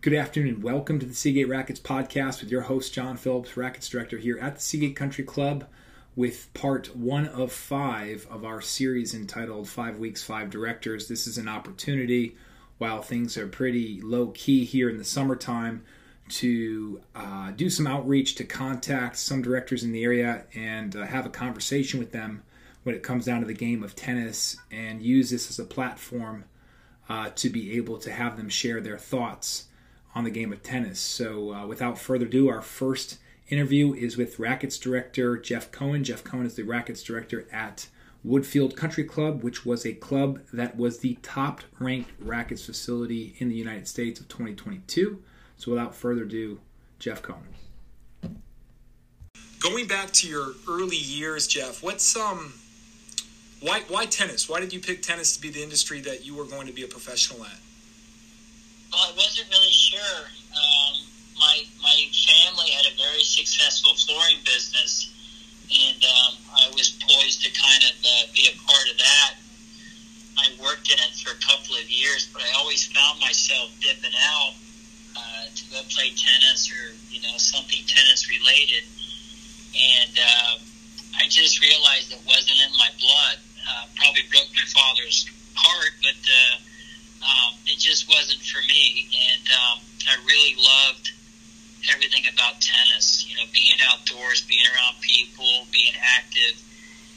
Good afternoon and welcome to the Seagate Rackets podcast with your host, John Phillips, Rackets Director here at the Seagate Country Club with part one of five of our series entitled Five Weeks, Five Directors. This is an opportunity, while things are pretty low key here in the summertime, to uh, do some outreach, to contact some directors in the area and uh, have a conversation with them when it comes down to the game of tennis and use this as a platform uh, to be able to have them share their thoughts on the game of tennis. So, uh, without further ado, our first interview is with Rackets director Jeff Cohen. Jeff Cohen is the Rackets director at Woodfield Country Club, which was a club that was the top ranked Rackets facility in the United States of 2022. So, without further ado, Jeff Cohen. Going back to your early years, Jeff, what's um, why why tennis? Why did you pick tennis to be the industry that you were going to be a professional at? Well, I wasn't really sure. Um, my my family had a very successful flooring business, and um, I was poised to kind of uh, be a part of that. I worked in it for a couple of years, but I always found myself dipping out uh, to go play tennis or you know something tennis related, and uh, I just realized it wasn't in my blood. Uh, probably broke my father's heart, but. Uh, just wasn't for me. And um, I really loved everything about tennis. You know, being outdoors, being around people, being active,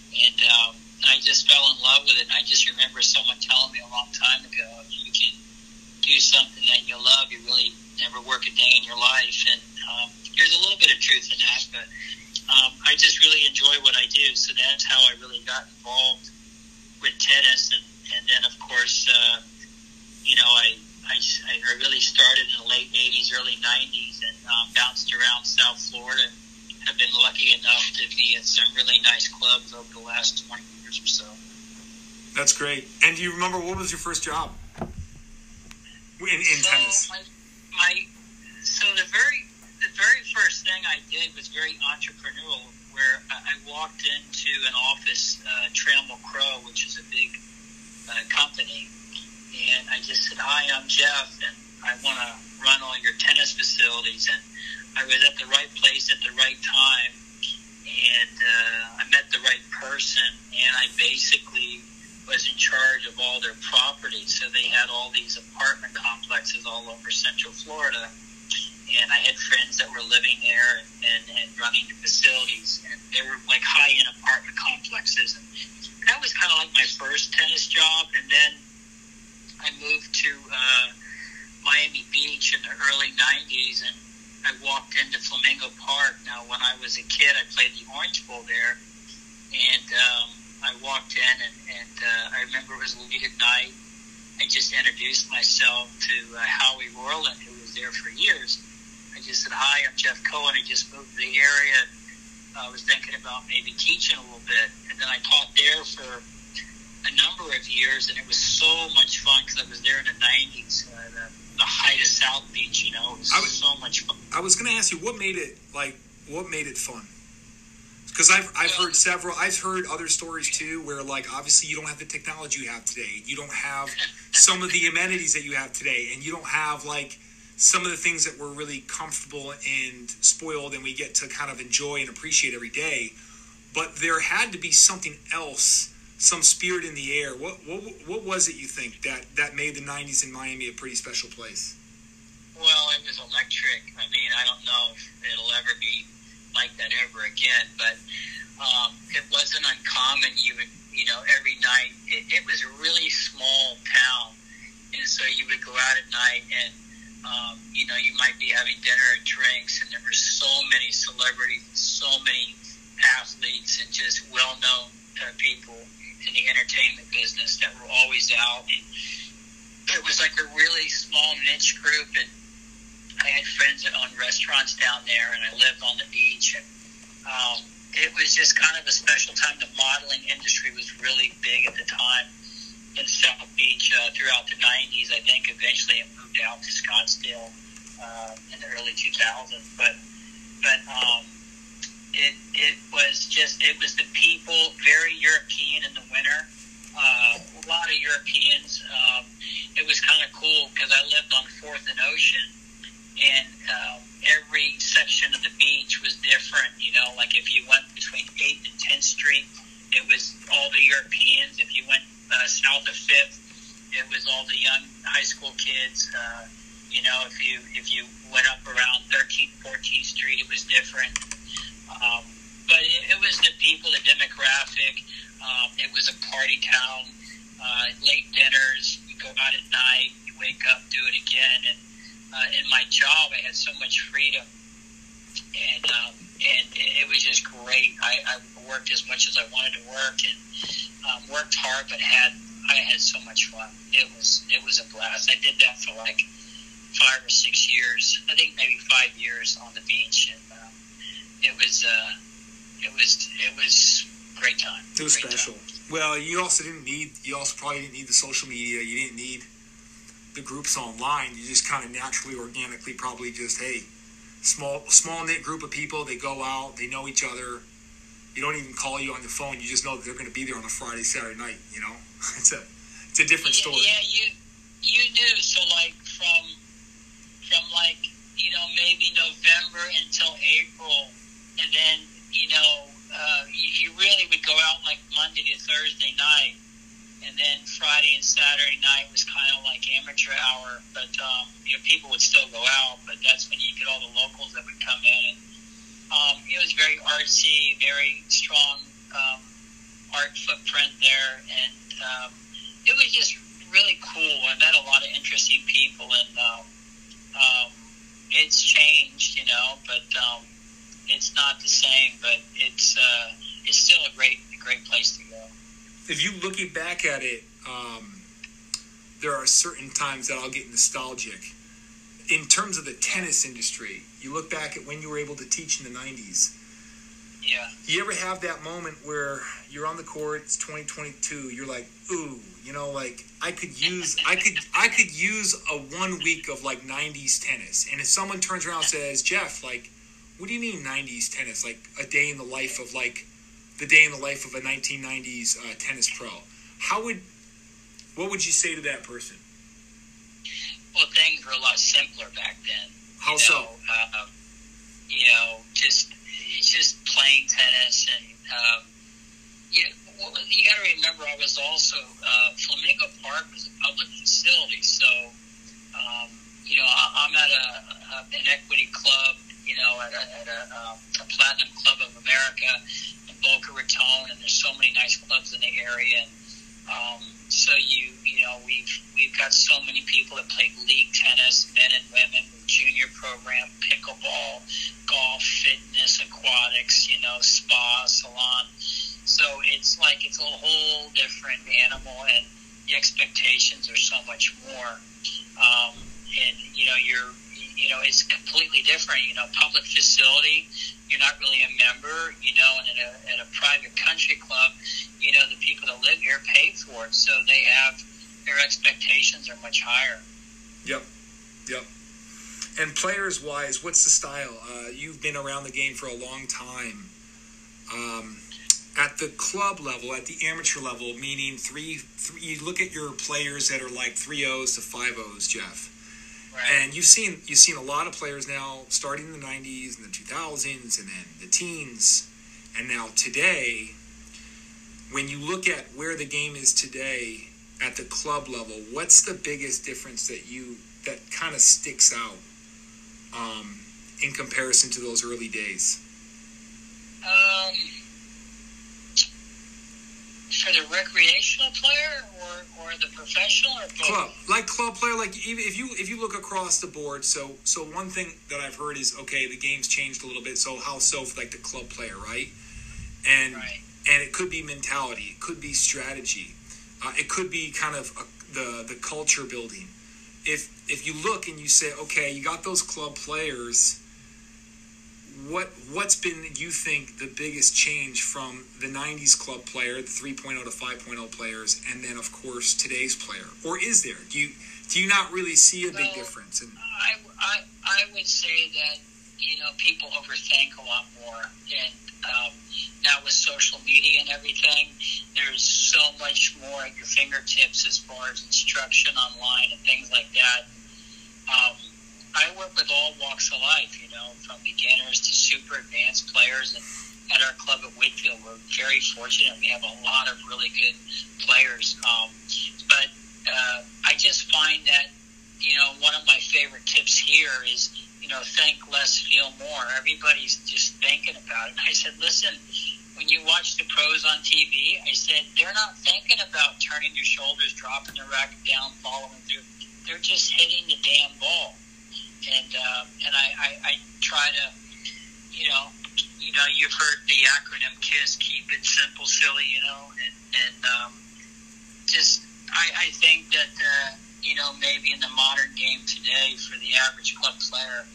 and um, I just fell in love with it. And I just remember someone telling me a long time ago, if you can do something that you love, you really never work a day in your life. And um, there's a little bit of truth in that, but um, I just really enjoy what I do. So that's how I really got involved with tennis, and, and then of course. Uh, you know, I, I, I really started in the late 80s, early 90s, and um, bounced around South Florida. And have been lucky enough to be at some really nice clubs over the last 20 years or so. That's great. And do you remember what was your first job in, in so tennis? My, my, so the very the very first thing I did was very entrepreneurial, where I walked into an office, uh, Trammell Crow, which is a big uh, company, and I just said, "Hi, I'm Jeff, and I want to run all your tennis facilities." And I was at the right place at the right time, and uh, I met the right person, and I basically was in charge of all their properties. So they had all these apartment complexes all over Central Florida, and I had friends that were living there and, and, and running the facilities, and they were like high-end apartment complexes. And that was kind of like my first tennis job, and then I moved to uh, Miami Beach in the early 90s and I walked into Flamingo Park. Now, when I was a kid, I played the Orange Bowl there. And um, I walked in and, and uh, I remember it was late at night. I just introduced myself to uh, Howie Roland, who was there for years. I just said, Hi, I'm Jeff Cohen. I just moved to the area. I was thinking about maybe teaching a little bit. And then I taught there for a number of years, and it was so much fun because I was there in the '90s, uh, the, the height of South Beach. You know, it was, I was- so much fun. I was going to ask you what made it like what made it fun. Because I've, I've heard several, I've heard other stories too, where like obviously you don't have the technology you have today, you don't have some of the amenities that you have today, and you don't have like some of the things that we're really comfortable and spoiled, and we get to kind of enjoy and appreciate every day. But there had to be something else, some spirit in the air. What what what was it you think that that made the '90s in Miami a pretty special place? Well, it was electric. I mean, I don't know if it'll ever be like that ever again, but um, it wasn't uncommon. You would, you know, every night. It, it was a really small town, and so you would go out at night, and um, you know, you might be having dinner and drinks, and there were so many celebrities, so many athletes, and just well-known uh, people in the entertainment business that were always out. And it was like a really small niche group, and I had friends that owned restaurants down there, and I lived on the beach. And um, it was just kind of a special time. The modeling industry was really big at the time in South Beach uh, throughout the 90s. I think eventually it moved out to Scottsdale uh, in the early 2000s. But but um, it it was just it was the people very European in the winter. Uh, a lot of Europeans. Um, it was kind of cool because I lived on Fourth and Ocean, and uh, every section of the beach was different. You know, like if you went between Eighth and Tenth Street, it was all the Europeans. If you went uh, south of Fifth, it was all the young high school kids. Uh, you know, if you if you went up around 13th, 14th Street, it was different. Um, but it, it was the people, the demographic. Um, it was a party town. Uh, late dinners, you go out at night, you wake up, do it again, and uh, in my job, I had so much freedom, and um, and it, was just great. I, I worked as much as I wanted to work, and um, worked hard, but had I had so much fun. It was it was a blast. I did that for like five or six years. I think maybe five years on the beach, and um, it was uh, it was it was great time. It was great special. Time. Well, you also didn't need. You also probably didn't need the social media. You didn't need the groups online. You just kind of naturally, organically, probably just hey, small small knit group of people. They go out. They know each other. You don't even call you on the phone. You just know that they're going to be there on a Friday, Saturday night. You know, it's a it's a different yeah, story. Yeah, you you knew. So like from from like you know maybe November until April, and then you know uh, you, you really would go out like Monday to Thursday night, and then Friday and Saturday night was kind of like amateur hour. But um, you know people would still go out, but that's when you get all the locals that would come in. And um, it was very artsy, very strong um, art footprint there, and um, it was just really cool. I met a lot of interesting people, and um, um, it's changed, you know, but um, it's not the same. But it's uh, it's still a great great place to go. If you looking back at it, um, there are certain times that I'll get nostalgic. In terms of the tennis industry, you look back at when you were able to teach in the 90s. Yeah, You ever have that moment where you're on the court, it's 2022, you're like, ooh, you know, like I could use, I could, I could use a one week of like 90s tennis. And if someone turns around and says, Jeff, like, what do you mean 90s tennis? Like a day in the life of like the day in the life of a 1990s uh, tennis pro. How would, what would you say to that person? well, things were a lot simpler back then. How you so? know, uh, you know, just it's just playing tennis, and um, you you got to remember, I was also uh, Flamingo Park was a public facility, so um, you know I, I'm at a, a an equity club, you know, at a, at a, um, a Platinum Club of America Boca Raton, and there's so many nice clubs in the area, um, so you you know we've we've got so many people that play league tennis, men and women, junior program, pickleball, golf, fitness, aquatics, you know, spa, salon. So it's like it's a whole different animal, and the expectations are so much more. Um, and you know, you're you know, it's completely different. You know, public facility, you're not really a member. You know, and at a, at a private country club, you know, the people that live here pay for it, so they have their expectations are much higher. Yep, yep. And players wise, what's the style? Uh, you've been around the game for a long time. Um, at the club level, at the amateur level, meaning three, three, you look at your players that are like three O's to five O's, Jeff. Right. And you've seen you've seen a lot of players now, starting in the '90s and the 2000s, and then the teens, and now today. When you look at where the game is today at the club level, what's the biggest difference that you that kind of sticks out um, in comparison to those early days? Um, for the recreational player or, or the professional or both? Club, like club player, like even if you if you look across the board. So so one thing that I've heard is okay, the game's changed a little bit. So how so for like the club player, right? And Right. and it could be mentality, it could be strategy, uh, it could be kind of a, the the culture building. If if you look and you say, okay, you got those club players. What what's been you think the biggest change from the '90s club player, the 3.0 to 5.0 players, and then of course today's player, or is there? Do you do you not really see a big difference? And I, I, I would say that, you know, people overthink a lot more. And um, now with social media and everything, there's so much more at your fingertips as far as instruction online and things like that. Um, I work with all walks of life, you know, from beginners to super advanced players. And at our club at Woodfield, we're very fortunate. We have a lot of really good players. Um, but uh, I just find that you know, one of my favorite tips here is, you know, think less, feel more. Everybody's just thinking about it. I said, listen, when you watch the pros on TV, I said, they're not thinking about turning your shoulders, dropping the racket down, following through. They're just hitting the damn ball. And, uh, and I, I, I try to, you know, you know, you've heard the acronym KISS, keep it simple, silly, you know, and, and um, just, I, I think that, uh, you know, maybe in the modern game today for the average club player,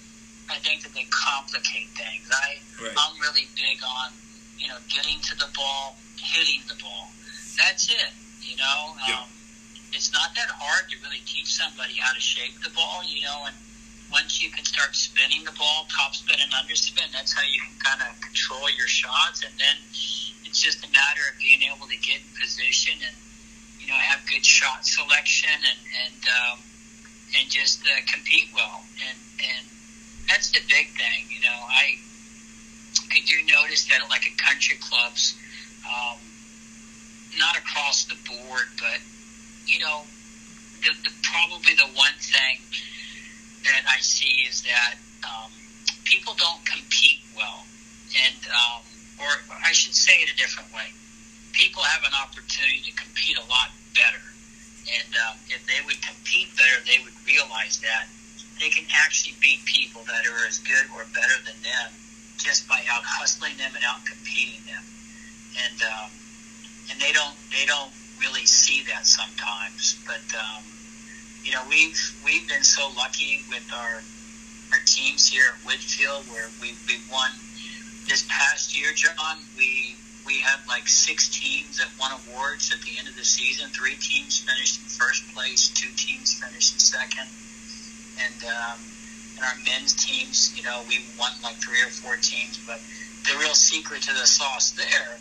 I think that they complicate things. I, right. I'm really big on, you know, getting to the ball, hitting the ball. That's it, you know. Yeah. Um, it's not that hard to really teach somebody how to shape the ball, you know, and once you can start spinning the ball, top spin and underspin, that's how you can kind of control your shots. And then it's just a matter of being able to get in position and you know have good shot selection and and um, and just uh, compete well. And and that's the big thing. You know, I I do notice that like at country clubs, um, not across the board, but you know, the, the probably the one thing that I see is that um, people don't compete well, and um, or I should say it a different way. People have an opportunity to compete a lot better, and um, if they would compete better, they would realize that they can actually beat people that are as good or better than them just by out hustling them and out competing them, and um, and they don't they don't really see that sometimes, but. Um, you know, we've we've been so lucky with our our teams here at Woodfield, where we we won this past year, John. We we had like six teams that won awards at the end of the season. Three teams finished in first place, two teams finished in second, and um, and our men's teams, you know, we won like three or four teams. But the real secret to the sauce there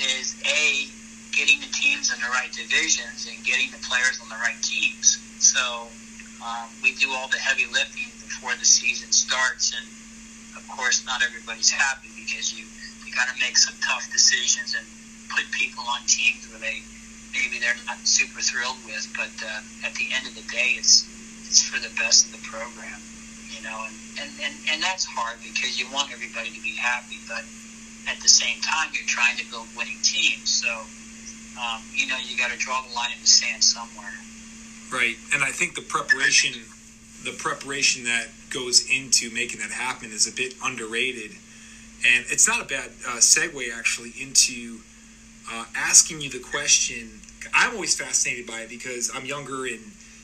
is a getting the teams in the right divisions and getting the players on the right teams. So um, we do all the heavy lifting before the season starts, and of course, not everybody's happy because you you got to make some tough decisions and put people on teams where they maybe they're not super thrilled with, but uh, at the end of the day, it's it's for the best of the program, you know, and, and, and, and that's hard because you want everybody to be happy, but at the same time, you're trying to build winning teams, so um, you know you got to draw the line in the sand somewhere. Right, and I think the preparation, the preparation that goes into making that happen is a bit underrated, and it's not a bad uh, segue actually into uh, asking you the question. I'm always fascinated by it because I'm younger and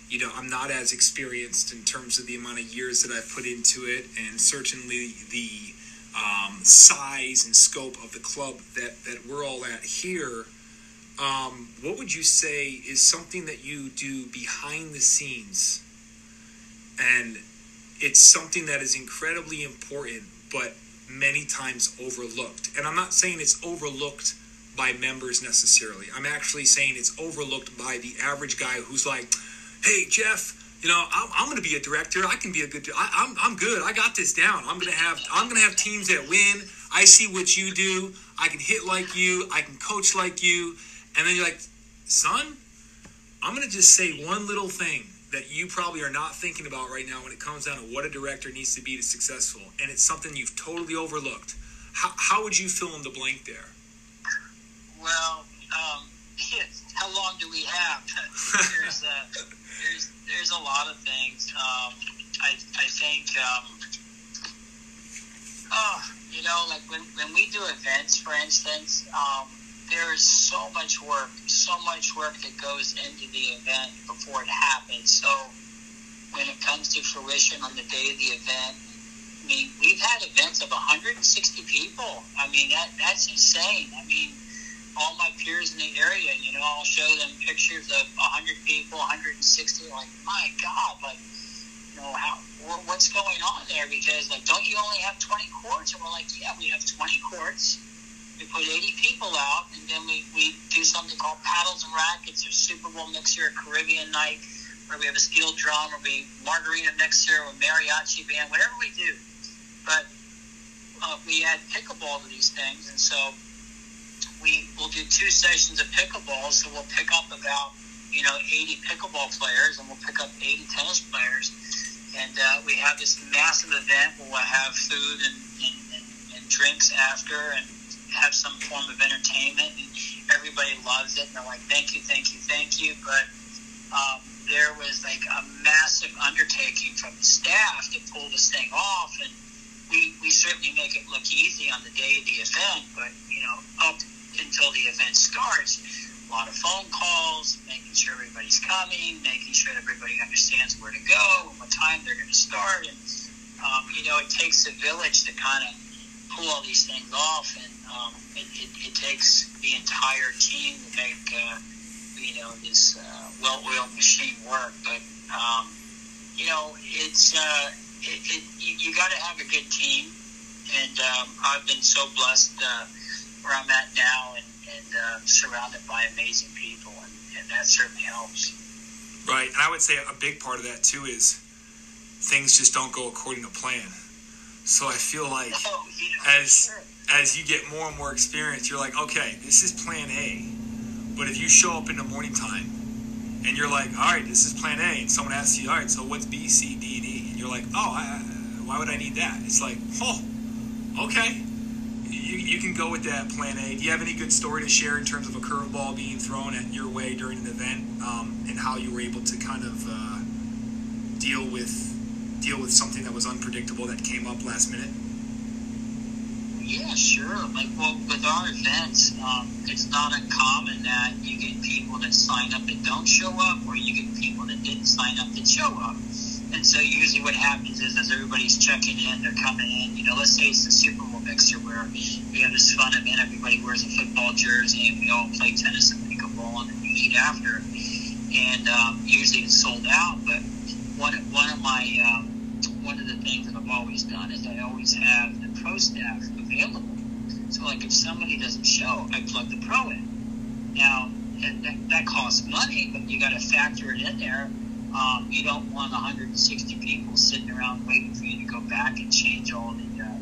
you know I'm not as experienced in terms of the amount of years that I've put into it, and certainly the um, size and scope of the club that that we're all at here um, what would you say is something that you do behind the scenes? And it's something that is incredibly important but many times overlooked. And i'm not saying it's overlooked by members necessarily. I'm actually saying it's overlooked by the average guy who's like hey jeff you know i'm, I'm going to be a director. I can be a good I, I'm, I'm good. I got this down. I'm going to have i'm going to have teams that win. I see what you do. I can hit like you. I can coach like you and then you're like, son, I'm going to just say one little thing that you probably are not thinking about right now when it comes down to what a director needs to be to successful. And it's something you've totally overlooked. How, how would you fill in the blank there? Well, um, how long do we have? there's, uh, there's, there's a lot of things. Um, I, I think, um, oh, you know, like when, when we do events, for instance, um, there is so much work, so much work that goes into the event before it happens. So when it comes to fruition on the day of the event, I mean, we've had events of 160 people. I mean, that that's insane. I mean, all my peers in the area, you know, I'll show them pictures of 100 people, 160. Like, my God, like, you know, how what's going on there? Because like, don't you only have 20 courts? And we're like, yeah, we have 20 courts we put 80 people out, and then we, we do something called Paddles and Rackets or Super Bowl mixer, Caribbean night, where we have a steel drum, or we margarita mixer, or mariachi band, whatever we do. But uh, we add pickleball to these things, and so we will do two sessions of pickleball. So we'll pick up about you know, 80 pickleball players, and we'll pick up 80 tennis players. And uh, we have this massive event where we'll have food and, and, and, and drinks after and have some form of entertainment. And everybody loves it. And they're like, thank you, thank you, thank you. But um, there was like a massive undertaking from the staff to pull this thing off. And we, we certainly make it look easy on the day of the event. But, you know, up until the event starts, a lot of phone calls, making sure everybody's coming, making sure everybody understands where to go and what time they're going to start. And, um, you know, it takes a village to kind of pull all these things off. And um, it, it, it takes the entire team to make, uh, you know, this uh, well-oiled machine work. But, um, you know, it's, uh, it, it, you, you got to have a good team. And um, I've been so blessed uh, where I'm at now and, and uh, surrounded by amazing people, and, and that certainly helps. Right, and I would say a big part of that too is things just don't go according to plan. So I feel like Oh, yeah, as sure. As you get more and more experience, you're like, okay, this is plan A. But if you show up in the morning time and you're like, all right, this is plan A, and someone asks you, all right, so what's B, C, D, and E? And you're like, oh, I, why would I need that? It's like, oh, okay. You, you can go with that plan A. Do you have any good story to share in terms of a curveball being thrown at your way during an event um, and how you were able to kind of uh, deal with deal with something that was unpredictable that came up last minute? Yeah, sure. Like, well, with our events, um, it's not uncommon that you get people that sign up that don't show up, or you get people that didn't sign up that show up. And so usually what happens is as everybody's checking in, they're coming in, you know, let's say it's the Super Bowl mixer where we have this fun event, everybody wears a football jersey, and we all play tennis and pickleball, and then we eat after. And um, usually it's sold out, but one, one of my, um, things that I've always done is I always have the pro staff available. So like if somebody doesn't show, I plug the pro in. Now, and that, that costs money, but you got to factor it in there. Um, you don't want 160 people sitting around waiting for you to go back and change all the, uh,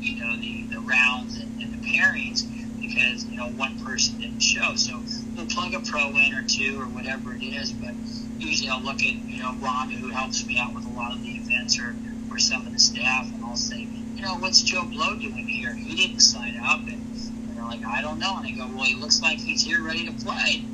you know, the, the rounds and, and the pairings because you know one person didn't show. So we'll plug a pro in or two or whatever it is. But usually I'll look at you know Rhonda who helps me out with a lot of the events or or some of the staff, and I'll say, you know, what's Joe Blow doing here? He didn't sign up, and, they're like, I don't know. And I go, well, he looks like he's here ready to play.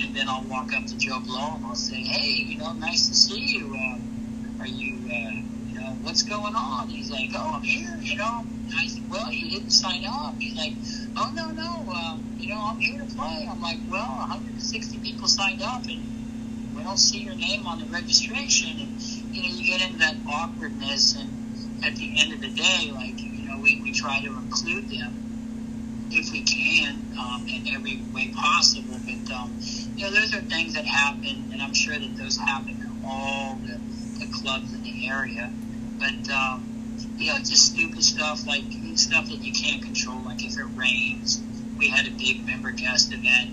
And then I'll walk up to Joe Blow and I'll say, hey, you know, nice to see you. Um, are you, uh, you know, what's going on? He's like, oh, I'm here, you know. And I said, well, you didn't sign up. He's like, oh, no, no, um, you know, I'm here to play. I'm like, well, 160 people signed up, and we don't see your name on the registration. And, you know, you get into that awkwardness, and at the end of the day, like, you know, we, we try to include them if we can um, in every way possible. But, um, you know, those are things that happen, and I'm sure that those happen in all the, the clubs in the area. But, um, you know, just stupid stuff like stuff that you can't control, like if it rains. We had a big member guest event,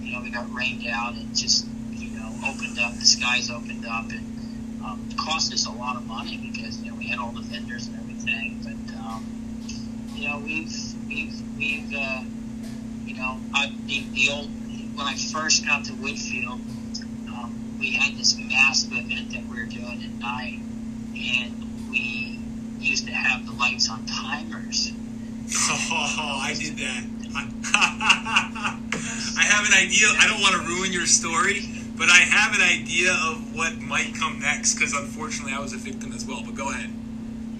you know, we got rained out and just, you know, opened up, the skies opened up, and um, cost us a lot of money because, you know, we had all the vendors and everything. But, um, you know, we've, we've, we've, uh, you know, I, the, the old, when I first got to Woodfield, um, we had this massive event that we were doing at night, and we used to have the lights on timers. Oh, I did that. I have an idea. I don't want to ruin your story, but I have an idea of what might come next because unfortunately I was a victim as well. But go ahead.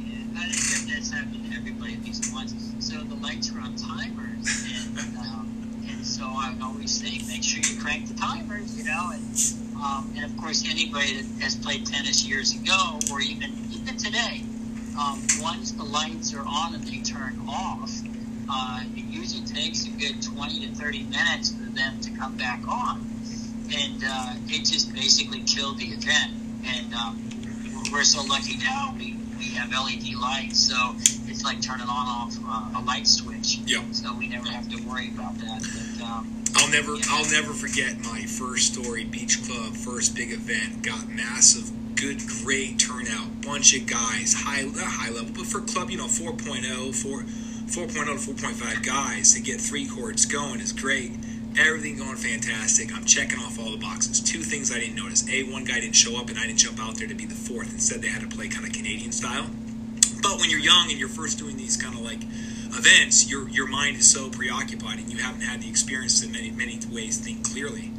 Yeah, I think that that's happened to everybody at least once. So the lights are on timers, and um, and so I always say, make sure you crank the timers, you know. And um, and of course, anybody that has played tennis years ago, or even even today, um, once the lights are on and they turn off, uh, it usually takes a good 20 to 30 minutes for them to come back on. And uh, it just basically killed the event. And um, we're so lucky now we, we have LED lights, so it's like turning on off uh, a light switch. Yep. So we never have to worry about that. But, um, I'll never, Yeah. I'll never forget my first story. Beach Club, first big event, got massive, good, great turnout. Bunch of guys, high, not high level, but for club, you know, 4.0, 4, 4.0 to 4.5 guys to get three courts going is great. Everything going fantastic. I'm checking off all the boxes. Two things I didn't notice. A, one guy didn't show up and I didn't jump out there to be the fourth. Instead, they had to play kind of Canadian style. But when you're young and you're first doing these kind of like events, your your mind is so preoccupied and you haven't had the experience in many many ways think clearly.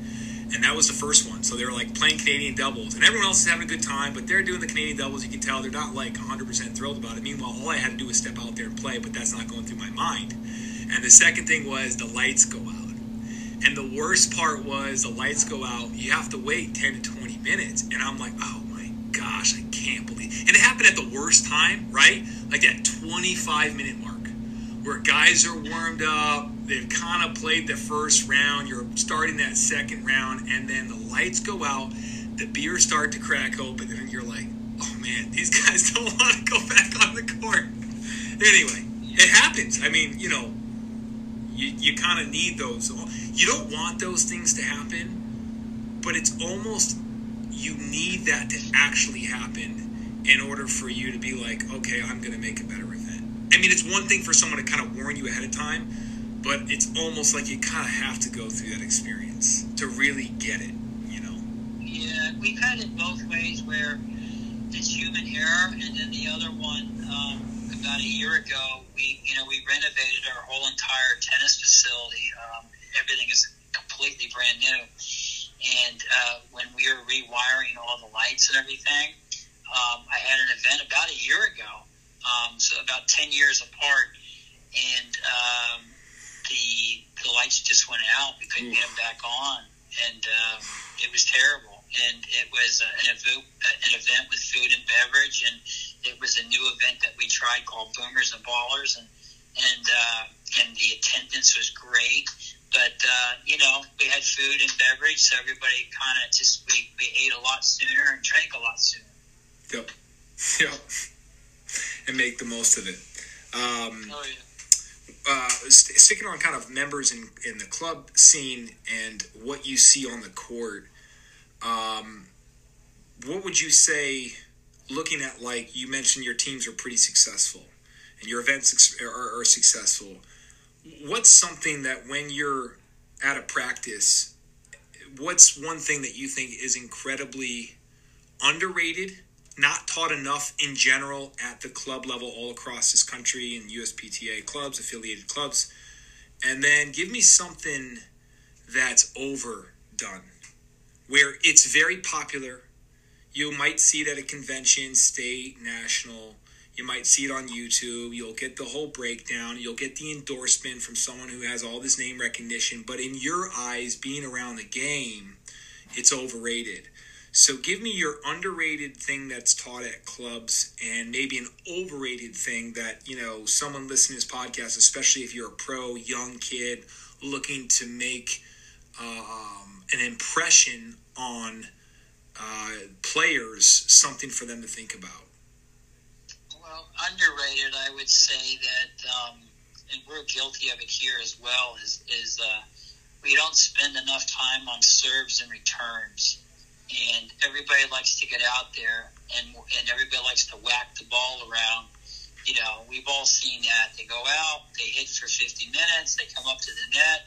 And that was the first one. So they were like playing Canadian doubles, and everyone else is having a good time, but they're doing the Canadian doubles. You can tell they're not like 100% thrilled about it. Meanwhile, all I had to do was step out there and play, but that's not going through my mind. And the second thing was the lights go. And the worst part was the lights go out. You have to wait 10 to 20 minutes. And I'm like, oh my gosh, I can't believe. And it happened at the worst time, right? Like that 25 minute mark where guys are warmed up. They've kind of played the first round. You're starting that second round, and then the lights go out. The beers start to crack open, and you're like, oh man, these guys don't want to go back on the court. Anyway, it happens. I mean, you know, you, you kind of need those. You don't want those things to happen, but it's almost you need that to actually happen in order for you to be like, okay, I'm going to make a better event. I mean, it's one thing for someone to kind of warn you ahead of time, but it's almost like you kind of have to go through that experience to really get it, you know? Yeah, we've had it both ways where it's human error, and then the other one, um, about a year ago, we, you know, we renovated our whole entire tennis facility. Um, everything is completely brand new. And uh, when we were rewiring all the lights and everything, um, I had an event about a year ago, um, so about 10 years apart, and um, the the lights just went out. We couldn't get them back on, and um, it was terrible. And it was uh, an, event, an event with food and beverage, and it was a new event that we tried called Boomers and Ballers, and and uh, and the attendance was great. But uh, you know, we had food and beverage, so everybody kind of just we, we ate a lot sooner and drank a lot sooner. Yep, yep, and make the most of it. Um, Oh yeah. uh, st- sticking on kind of members in, in the club scene and what you see on the court, um, what would you say, looking at like you mentioned your teams are pretty successful and your events ex- are, are successful, what's something that when you're at a practice, what's one thing that you think is incredibly underrated, not taught enough in general at the club level all across this country and USPTA clubs, affiliated clubs, and then give me something that's overdone, where it's very popular. You might see it at a convention, state, national. You might see it on YouTube. You'll get the whole breakdown. You'll get the endorsement from someone who has all this name recognition. But in your eyes, being around the game, it's overrated. So give me your underrated thing that's taught at clubs and maybe an overrated thing that, you know, someone listening to this podcast, especially if you're a pro, young kid looking to make um, an impression on uh, players, something for them to think about. Well, underrated, I would say that, um, and we're guilty of it here as well. Is is uh, we don't spend enough time on serves and returns, and everybody likes to get out there and and everybody likes to whack the ball around. You know, we've all seen that. They go out, they hit for 50 minutes, they come up to the net,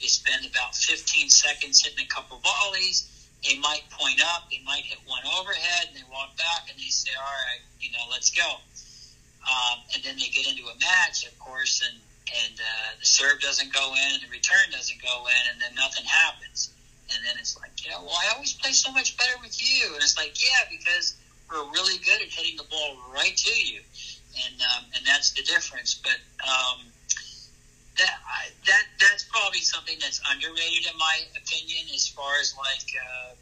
they spend about 15 seconds hitting a couple volleys. They might point up, they might hit one overhead, and they walk back and they say, "All right, you know, let's go." Um, and then they get into a match, of course, and and uh, the serve doesn't go in, and the return doesn't go in, and then nothing happens. And then it's like, you know, well, I always play so much better with you, and it's like, yeah, because we're really good at hitting the ball right to you, and um, and that's the difference. But um, that I, that that's probably something that's underrated in my opinion, as far as like. Uh,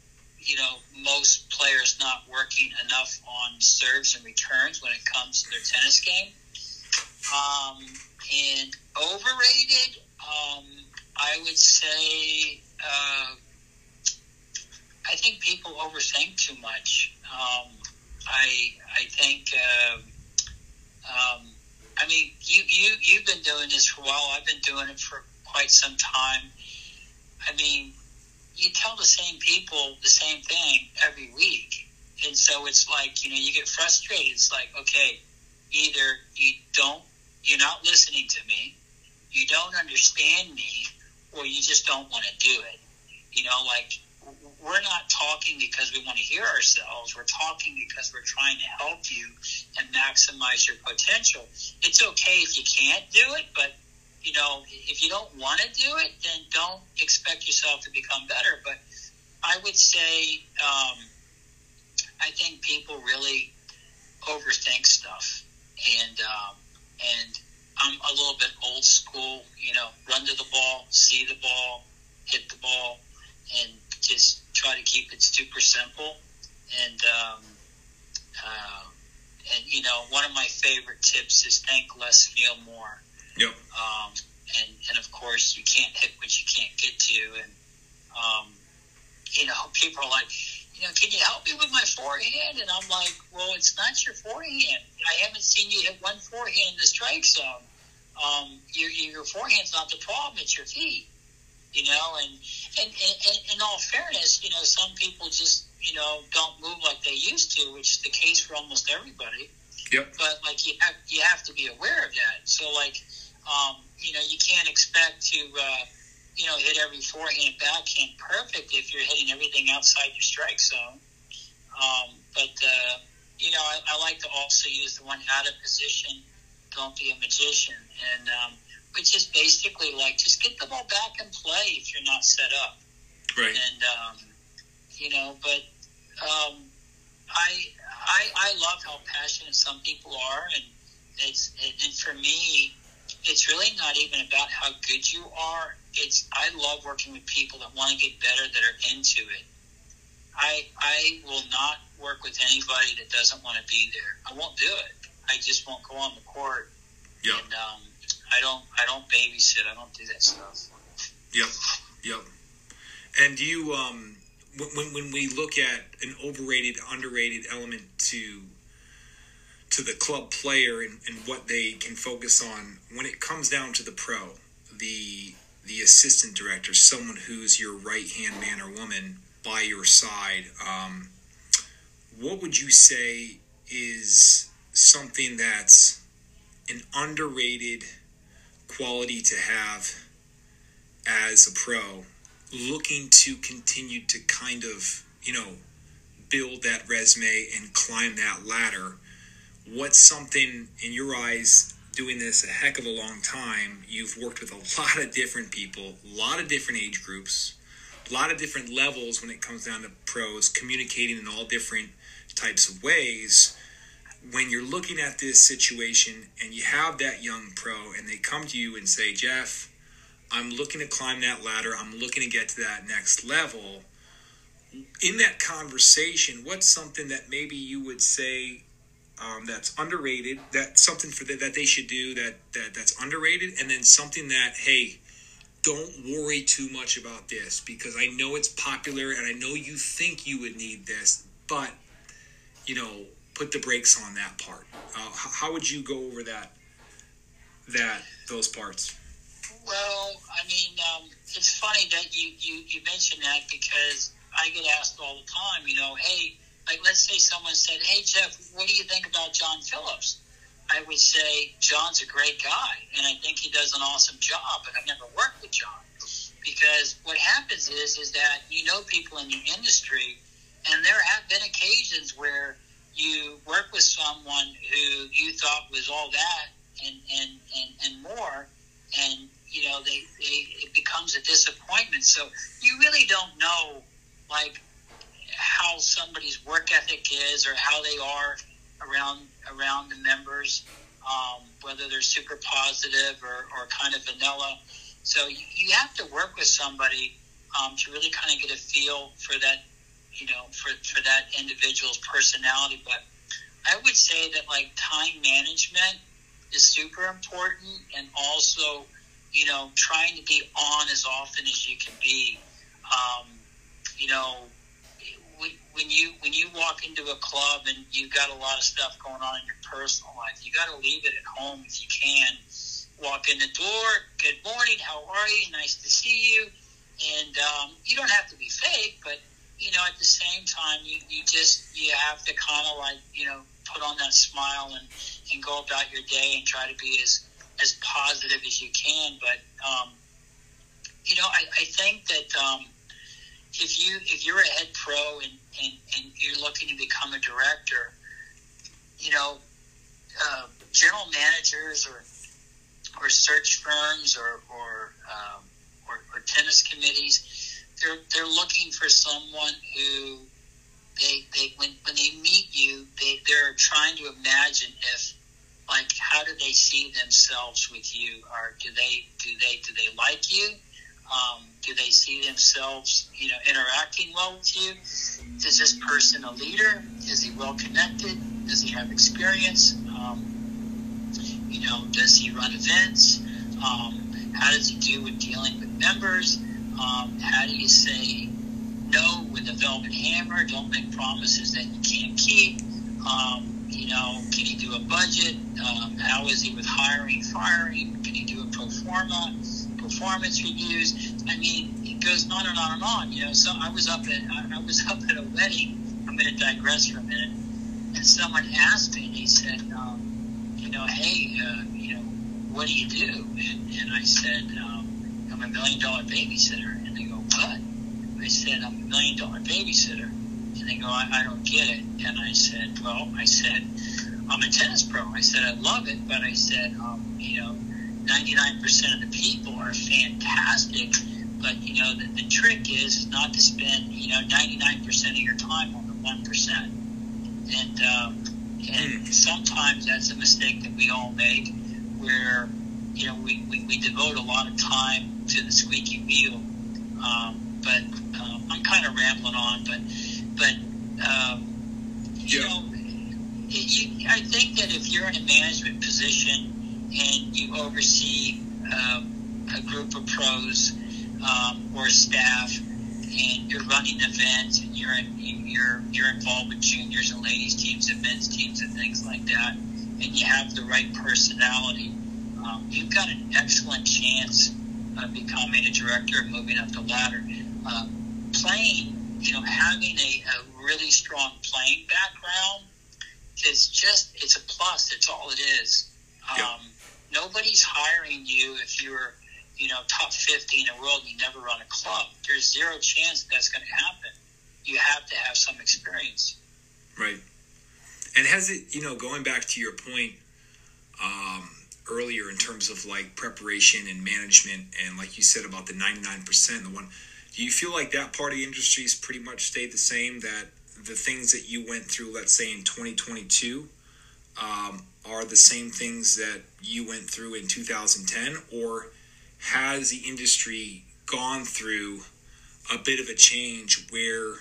you know, most players not working enough on serves and returns when it comes to their tennis game. Um, and overrated, um, I would say, uh, I think people overthink too much. Um, I I think, uh, um, I mean, you you you've been doing this for a while. I've been doing it for quite some time. I mean, you tell the same people the same thing every week. And so it's like, you know, you get frustrated. It's like, okay, either you don't, you're not listening to me, you don't understand me, or you just don't want to do it. You know, like we're not talking because we want to hear ourselves. We're talking because we're trying to help you and maximize your potential. It's okay if you can't do it, but you know, if you don't want to do it, then don't expect yourself to become better. But I would say, um, I think people really overthink stuff, and um, and I'm a little bit old school. You know, run to the ball, see the ball, hit the ball, and just try to keep it super simple. And um, uh, and you know, one of my favorite tips is think less, feel more. Yep. Um, and and of course, you can't hit what you can't get to. And um, you know, people are like, you know, can you help me with my forehand? And I'm like, well, it's not your forehand. I haven't seen you hit one forehand in the strike zone. Um, your, your forehand's not the problem; it's your feet you know, and, and, and, in all fairness, you know, some people just, you know, don't move like they used to, which is the case for almost everybody. Yep. But like you have, you have to be aware of that. So like, um, you know, you can't expect to, uh, you know, hit every forehand backhand perfect if you're hitting everything outside your strike zone. Um, but, uh, you know, I, I like to also use the one out of position, don't be a magician. And, um, which is basically like just get the ball back and play if you're not set up. Right. And um, you know, but um, I I I love how passionate some people are, and it's and for me, it's really not even about how good you are. It's I love working with people that want to get better, that are into it. I I will not work with anybody that doesn't want to be there. I won't do it. I just won't go on the court. Yeah. And um, I don't I don't babysit. I don't do that stuff. Yep. Yep. And do you um when when we look at an overrated underrated element to to the club player and, and what they can focus on. When it comes down to the pro, the the assistant director, someone who's your right hand man or woman by your side, um, what would you say is something that's an underrated quality to have as a pro looking to continue to kind of, you know, build that resume and climb that ladder, what's something in your eyes doing this a heck of a long time? You've worked with a lot of different people, a lot of different age groups, a lot of different levels when it comes down to pros, communicating in all different types of ways when you're looking at this situation and you have that young pro and they come to you and say, Jeff, I'm looking to climb that ladder, I'm looking to get to that next level. In that conversation, what's something that maybe you would say um, that's underrated, that something for the, that they should do that, that that's underrated, and then something that hey, don't worry too much about this because I know it's popular and I know you think you would need this, but you know put the brakes on that part. Uh, how would you go over that that those parts? Well, I mean, um, it's funny that you, you, you mentioned that because I get asked all the time, you know, hey, like let's say someone said, hey, Jeff, what do you think about John Phillips? I would say, John's a great guy, and I think he does an awesome job, but I've never worked with John. Because what happens is, is that you know people in the industry, and there have been occasions where you work with someone who you thought was all that and and and, and more, and you know they, they it becomes a disappointment. So you really don't know like how somebody's work ethic is or how they are around around the members, um, whether they're super positive or, or kind of vanilla. So you, you have to work with somebody um, to really kind of get a feel for that you know, for, for that individual's personality. But I would say that like time management is super important and also, you know, trying to be on as often as you can be. Um, you know, when you when you walk into a club and you've got a lot of stuff going on in your personal life, you got to leave it at home if you can. Walk in the door. Good morning. How are you? Nice to see you. And um, you don't have to be fake, but you know, at the same time, you, you just you have to kind of like you know put on that smile and, and go about your day and try to be as as positive as you can. But um, you know, I, I think that um, if you if you're a head pro and, and, and you're looking to become a director, you know, uh, general managers or or search firms or or, um, or or tennis committees, they're they're looking for someone who they they when when they meet you, they they're trying to imagine if like how do they see themselves with you? Or do they do they do they like you um, do they see themselves you know interacting well with you? Is this person a leader? Is he well connected? Does he have experience? Um, you know does he run events? Um, how does he do with dealing with members? Um, how do you say no with a velvet hammer? Don't make promises that you can't keep. Um, you know, can he do a budget? Um, how is he with hiring, firing? Can he do a pro forma, performance reviews? I mean, it goes on and on and on. You know, so I was up at I was up at a wedding. I'm going to digress for a minute. And someone asked me, and he said, um, you know, hey, uh, you know, what do you do? And, and I said, um, I'm a million dollar babysitter. And they go, what? I said, I'm a million dollar babysitter. And they go, I, I don't get it. And I said, well, I said, I'm a tennis pro. I said, I love it, but I said, um, you know, 99% of the people are fantastic. But, you know, the, the trick is not to spend, you know, 99% of your time on the 1%. And, um, and sometimes that's a mistake that we all make where, you know, we, we, we devote a lot of time to the squeaky wheel. Um, but um, I'm kind of rambling on, but but um, you yeah. know, you, I think that if you're in a management position and you oversee um, a group of pros um, or staff, and you're running events, and you're in, you're you're involved with juniors and ladies teams and men's teams and things like that, and you have the right personality, um, you've got an excellent chance of becoming a director and moving up the ladder. Uh, playing you know, having a, a really strong playing background is just, it's a plus. It's all it is. Yeah. Nobody's hiring you if you're, you know, top 50 in the world and you never run a club. There's zero chance that that's going to happen. You have to have some experience. Right. And has it, you know, going back to your point um, earlier in terms of like preparation and management, and like you said about the 99%, the one, do you feel like that part of the industry has pretty much stayed the same? That the things that you went through, let's say in 2022, um, are the same things that you went through in 2010, or has the industry gone through a bit of a change where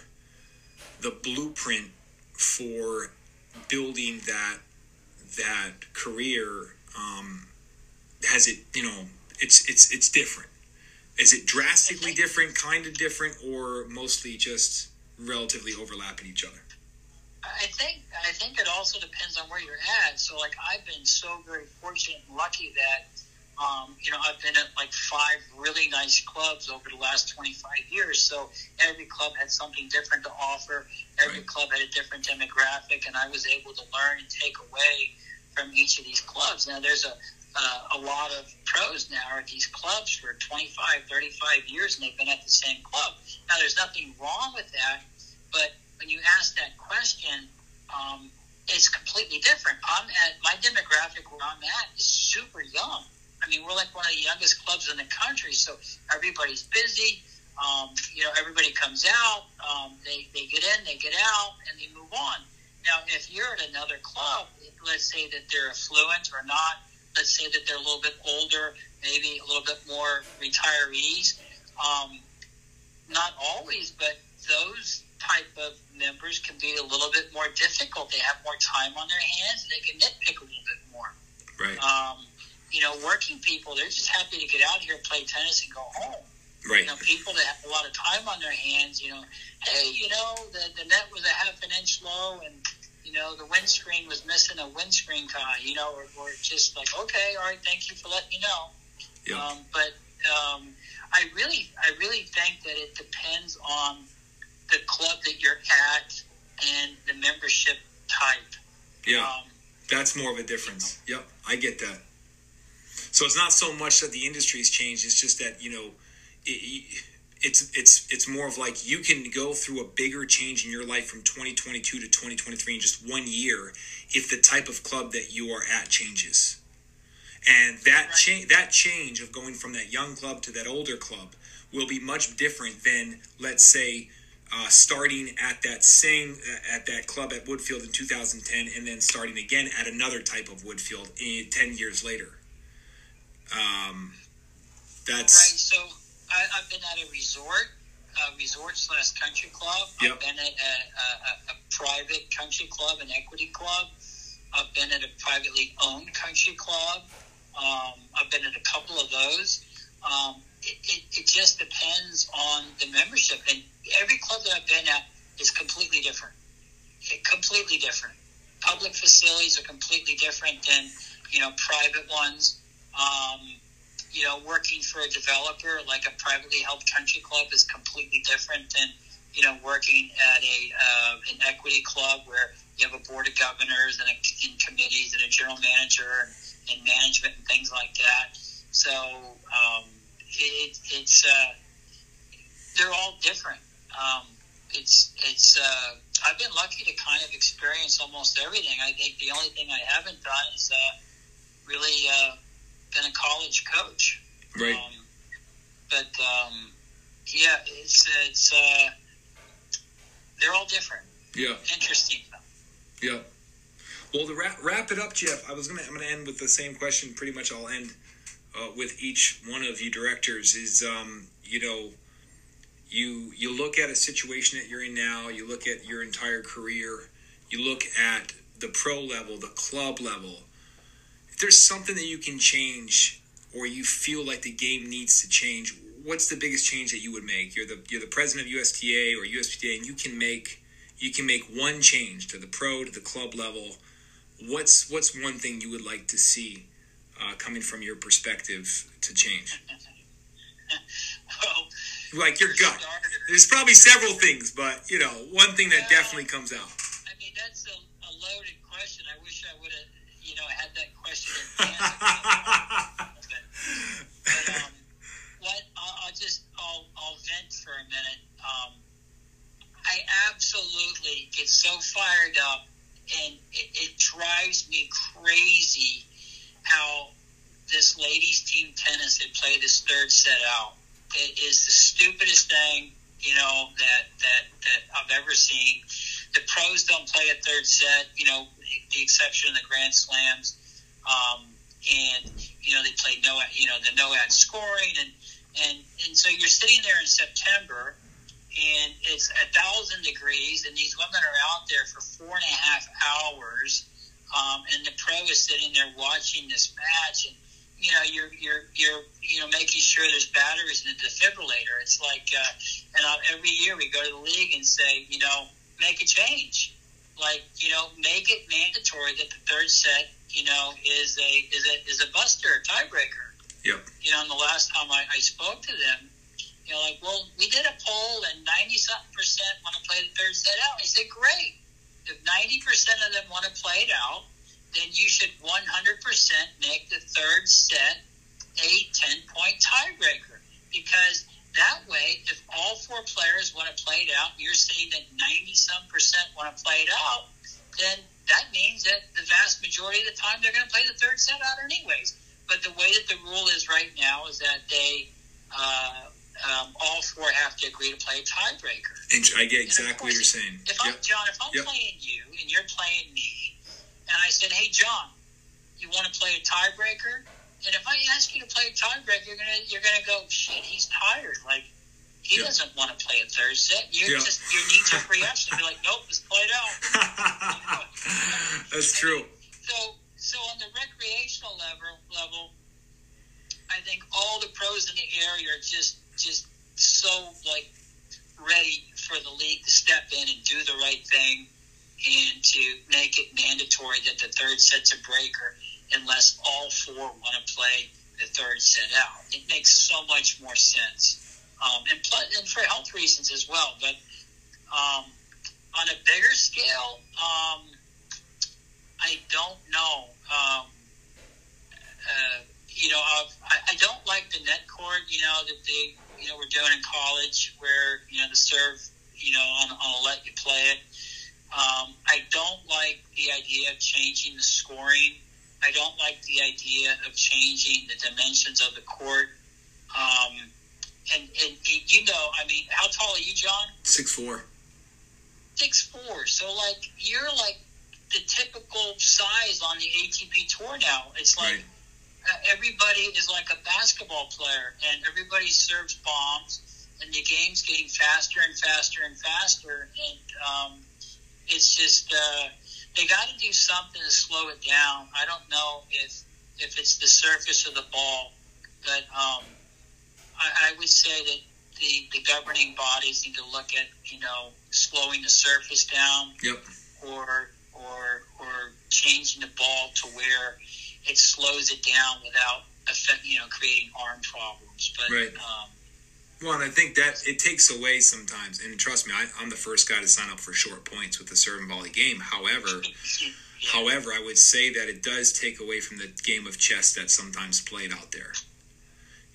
the blueprint for building that that career um, has it you know it's it's it's different is it drastically different, kind of different, or mostly just relatively overlapping each other? I think I think it also depends on where you're at. So, like, I've been so very fortunate and lucky that um, you know I've been at like five really nice clubs over the last 25 years. So every club had something different to offer. Every right. club had a different demographic, and I was able to learn and take away from each of these clubs. Now, there's a uh, a lot of pros now are at these clubs for 25, 35 years, and they've been at the same club. Now, there's nothing wrong with that, but when you ask that question, um, it's completely different. I'm at my demographic where I'm at is super young. I mean, we're like one of the youngest clubs in the country, so everybody's busy. Um, you know, everybody comes out, um, they, they get in, they get out, and they move on. Now, if you're at another club, let's say that they're affluent or not, let's say that they're a little bit older, maybe a little bit more retirees. Um, not always, but those type of members can be a little bit more difficult. They have more time on their hands. They can nitpick a little bit more. Right. Um, you know, working people, they're just happy to get out here, play tennis, and go home. Right. You know, people that have a lot of time on their hands, you know, hey, you know, the, the net was a half an inch low and you know, the windscreen was missing a windscreen tie, you know, or, or just like, okay, all right, thank you for letting me know. Yep. Um, but um, I really, I really think that it depends on the club that you're at and the membership type. Yeah, um, that's more of a difference. You know, yep, I get that. So it's not so much that the industry has changed; it's just that you know, it, it's it's it's more of like you can go through a bigger change in your life from 2022 to 2023 in just one year if the type of club that you are at changes and that Right. change that change of going from that young club to that older club will be much different than let's say uh, starting at that same at that club at Woodfield in 2010 and then starting again at another type of Woodfield in 10 years later um, that's Right. So I, I've been at a resort, a resort slash country club. Yep. I've been at a, a, a, a private country club, an equity club. I've been at a privately owned country club. Um, I've been at a couple of those. Um, it, it, just depends on the membership, and every club that I've been at is completely different. It, completely different. Public facilities are completely different than you know private ones. Um, you know, working for a developer like a privately held country club is completely different than you know working at a uh, an equity club where you have a board of governors and, a, and committees and a general manager and, and management and things like that. So um, it, it's uh, they're all different. Um, it's it's uh, I've been lucky to kind of experience almost everything. I think the only thing I haven't done is uh, really uh, been a college coach. right Um, but um, yeah, it's it's uh, they're all different. yeah Interesting. Yeah. Well, to wrap, wrap it up, Jeff, I was gonna I'm gonna end with the same question. Pretty much, I'll end uh, with each one of you directors. Is um, you know, you you look at a situation that you're in now. You look at your entire career. You look at the pro level, the club level. If there's something that you can change, or you feel like the game needs to change, what's the biggest change that you would make? You're the you're the president of USTA or USPTA, and you can make you can make one change to the pro to the club level. What's what's one thing you would like to see uh, coming from your perspective to change? Well, Like your gut. starters, There's probably several things, but you know, one thing that definitely comes out. I mean, that's a, a loaded question. I wish I would have, you know, had that question in but um, what I'll, I'll just I'll, I'll vent for a minute. Um, I absolutely get so fired up, and it, it drives me crazy how this ladies team tennis had played this third set out. It is the stupidest thing you know that that that I've ever seen. The pros don't play a third set, you know, the exception of the Grand Slams, um, and you know they play no, you know, the no ad scoring, and and and so you're sitting there in September, and it's a thousand degrees, and these women are out there for four and a half hours, um, and the pro is sitting there watching this match, and you know you're you're you're you know making sure there's batteries in the defibrillator. It's like, uh, and uh, every year we go to the league and say, you know, make a change, like you know, make it mandatory that the third set, you know, is a is a is a buster, a tiebreaker. Yep. You know, and the last time I, I spoke to them, you know, like, well, we did a poll and ninety something percent want to play the third set out. I said, great. If ninety percent of them want to play it out, then you should one hundred percent make the third set a ten point tiebreaker because that way, if all four players want to play it out, you're saying that ninety some percent want to play it out, then that means that the vast majority of the time they're going to play the third set out anyways. But the way that the rule is right now is that they uh, um, all four have to agree to play a tiebreaker. And I get exactly what you're saying. If I'm John, if I'm Yep. playing you and you're playing me, and I said, "Hey, John, you want to play a tiebreaker?" And if I ask you to play a tiebreaker, you're gonna you're gonna go, "Shit, he's tired. Like he Yeah. doesn't want to play a third set." You just your knee jerk reaction be like, "Nope, let's play it out." That's true. So, so on the recreational level, level, I think all the pros in the area are just, just so like ready for the league to step in and do the right thing, and to make it mandatory that the third set's a breaker, unless all four want to play the third set out. It makes so much more sense, um, and plus, and for health reasons as well. But um, on a bigger scale. Um, I don't know. Um, uh, you know, I've, I, I don't like the net cord. You know that they, you know we're doing in college, where you know the serve, you know, on, on let you play it. Um, I don't like the idea of changing the scoring. I don't like the idea of changing the dimensions of the court. Um, and, and you know, I mean, how tall are you, John? Six four. Six four. So like you're like the typical size on the ATP tour now. It's like Right. Uh, everybody is like a basketball player, and everybody serves bombs, and the game's getting faster and faster and faster, and um, it's just uh, they got to do something to slow it down. I don't know if if it's the surface of the ball, but um, I, I would say that the the governing bodies need to look at you know slowing the surface down Yep. or or or changing the ball to where it slows it down without affect, you know creating arm problems. But Right. um, Well, and I think that it takes away sometimes. And trust me, I, I'm the first guy to sign up for short points with the serve and volley game. However, yeah, however, I would say that it does take away from the game of chess that's sometimes played out there.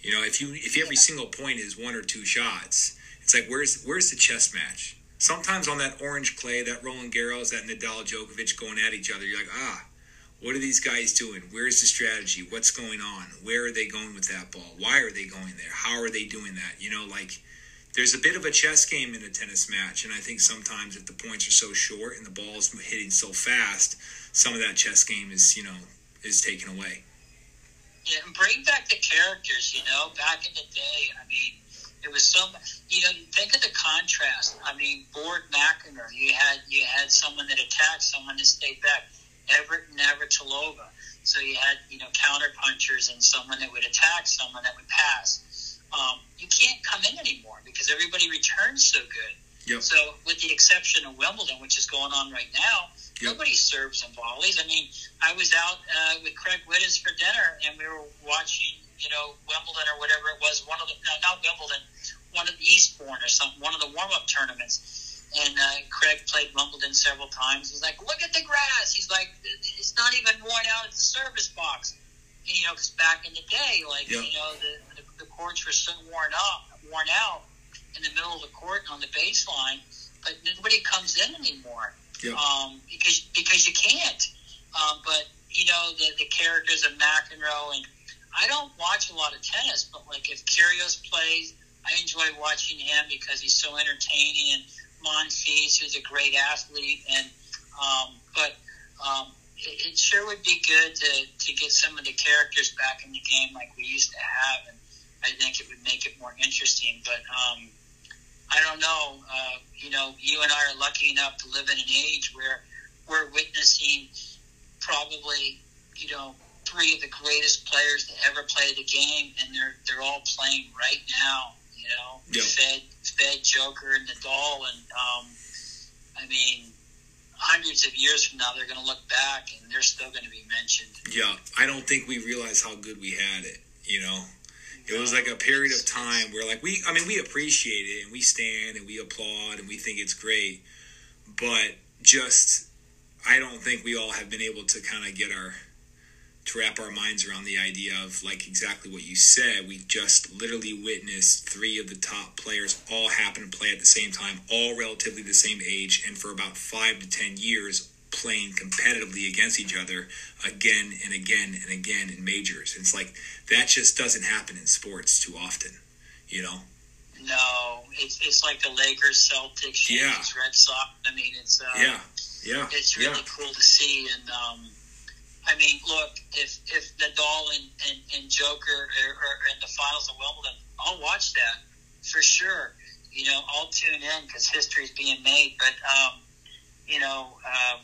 You know, if you if every single point is one or two shots, it's like where's where's the chess match? Sometimes on that orange clay, that Roland Garros, that Nadal Djokovic going at each other, you're like, ah, what are these guys doing? Where's the strategy? What's going on? Where are they going with that ball? Why are they going there? How are they doing that? You know, like there's a bit of a chess game in a tennis match, and I think sometimes if the points are so short and the ball's hitting so fast, some of that chess game is, you know, is taken away. yeah, and bring back the characters. You know, back in the day, I mean, it was so. You know, think of the contrast. I mean, Borg McEnroe, you had you had someone that attacked, someone that stayed back. Evert Navratilova. So you had you know counter punchers and someone that would attack, someone that would pass. Um, you can't come in anymore because everybody returns so good. Yep. So, with the exception of Wimbledon, which is going on right now, Yep. nobody serves and volleys. I mean, I was out uh, with Craig Wittus for dinner, and we were watching, you know, Wimbledon or whatever it was. One of the no, not Wimbledon, one of the Eastbourne or something, one of the warm up tournaments. And uh, Craig played Wimbledon several times. He's like, "Look at the grass." He's like, "It's not even worn out at the service box." You know, because back in the day, like Yep. you know, the, the the courts were so worn up, worn out in the middle of the court and on the baseline, but nobody comes in anymore Yep. um, because because you can't. Um, but you know the the characters of McEnroe and I don't watch a lot of tennis, but like if Kyrgios plays, I enjoy watching him because he's so entertaining. And Monfils, who's a great athlete, and um, but um, it, it sure would be good to to get some of the characters back in the game like we used to have, and I think it would make it more interesting. But um, I don't know. Uh, you know, you and I are lucky enough to live in an age where we're witnessing probably, you know, three of the greatest players to ever play the game, and they're they're all playing right now. You know, Yeah. Fed, Fed, Joker, and Nadal, and um, I mean, hundreds of years from now, they're going to look back and they're still going to be mentioned. Yeah, I don't think we realize how good we had it. You know, it was like a period of time where, like, we, I mean, we appreciate it and we stand and we applaud and we think it's great, but just, I don't think we all have been able to kind of get our, to wrap our minds around the idea of, like, exactly what you said. We just literally witnessed three of the top players all happen to play at the same time, all relatively the same age, and for about five to ten years playing competitively against each other again and again and again in majors. It's like that just doesn't happen in sports too often, you know? No, it's it's like the Lakers, Celtics, Yeah. Red Sox. I mean, it's uh, Yeah, yeah, it's really yeah, cool to see. And um, I mean, look, if if Nadal and, and, and Joker are, are in the finals of Wimbledon, I'll watch that for sure. You know, I'll tune in because history's being made. But um, you know, um,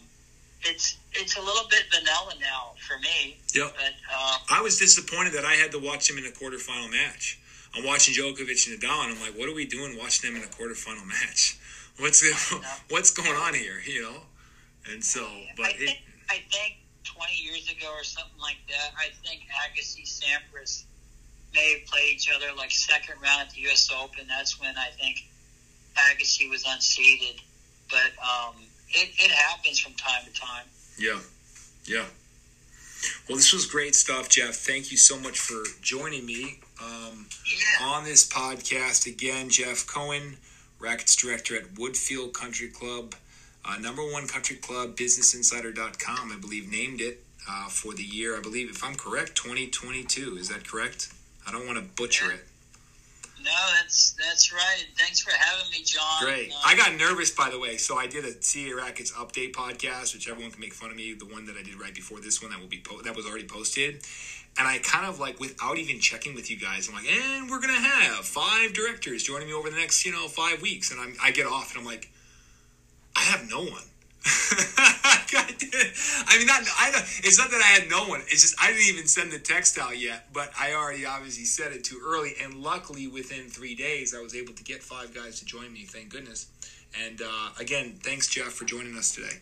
it's it's a little bit vanilla now for me. Yep. But um, I was disappointed that I had to watch him in a quarterfinal match. I'm watching Djokovic and Nadal, and I'm like, what are we doing watching them in a quarterfinal match? What's the, what's going on here? You know? And so, but I it, I think 20 years ago or something like that, I think Agassi Sampras may have played each other like second round at the U.S. Open. That's when I think Agassi was unseeded. But um, it, it happens from time to time. yeah, yeah. Well, this was great stuff, Jeff. Thank you so much for joining me um, Yeah. on this podcast. Again, Jeff Cohen, Rackets Director at Woodfield Country Club, uh, number one country club, businessinsider.com, I believe, named it uh, for the year, I believe, if I'm correct, 2022. Is that correct? I don't want to butcher Yeah. it. No, that's that's right. Thanks for having me, John. Great. Uh, I got nervous, by the way. So I did a CA Rackets update podcast, which everyone can make fun of me. The one that I did right before this one that will be po- that was already posted, and I kind of like without even checking with you guys, I'm like, and we're gonna have five directors joining me over the next you know five weeks, and I'm I get off and I'm like, I have no one. I mean, not I. don't- It's not that I had no one. It's just I didn't even send the text out yet. But I already obviously said it too early, and luckily within three days I was able to get five guys to join me. Thank goodness. And uh, again, thanks Jeff for joining us today.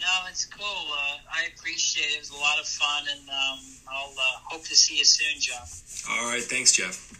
No, it's cool. Uh, I appreciate it. It was a lot of fun, and um, I'll uh, hope to see you soon, Jeff. All right, thanks Jeff.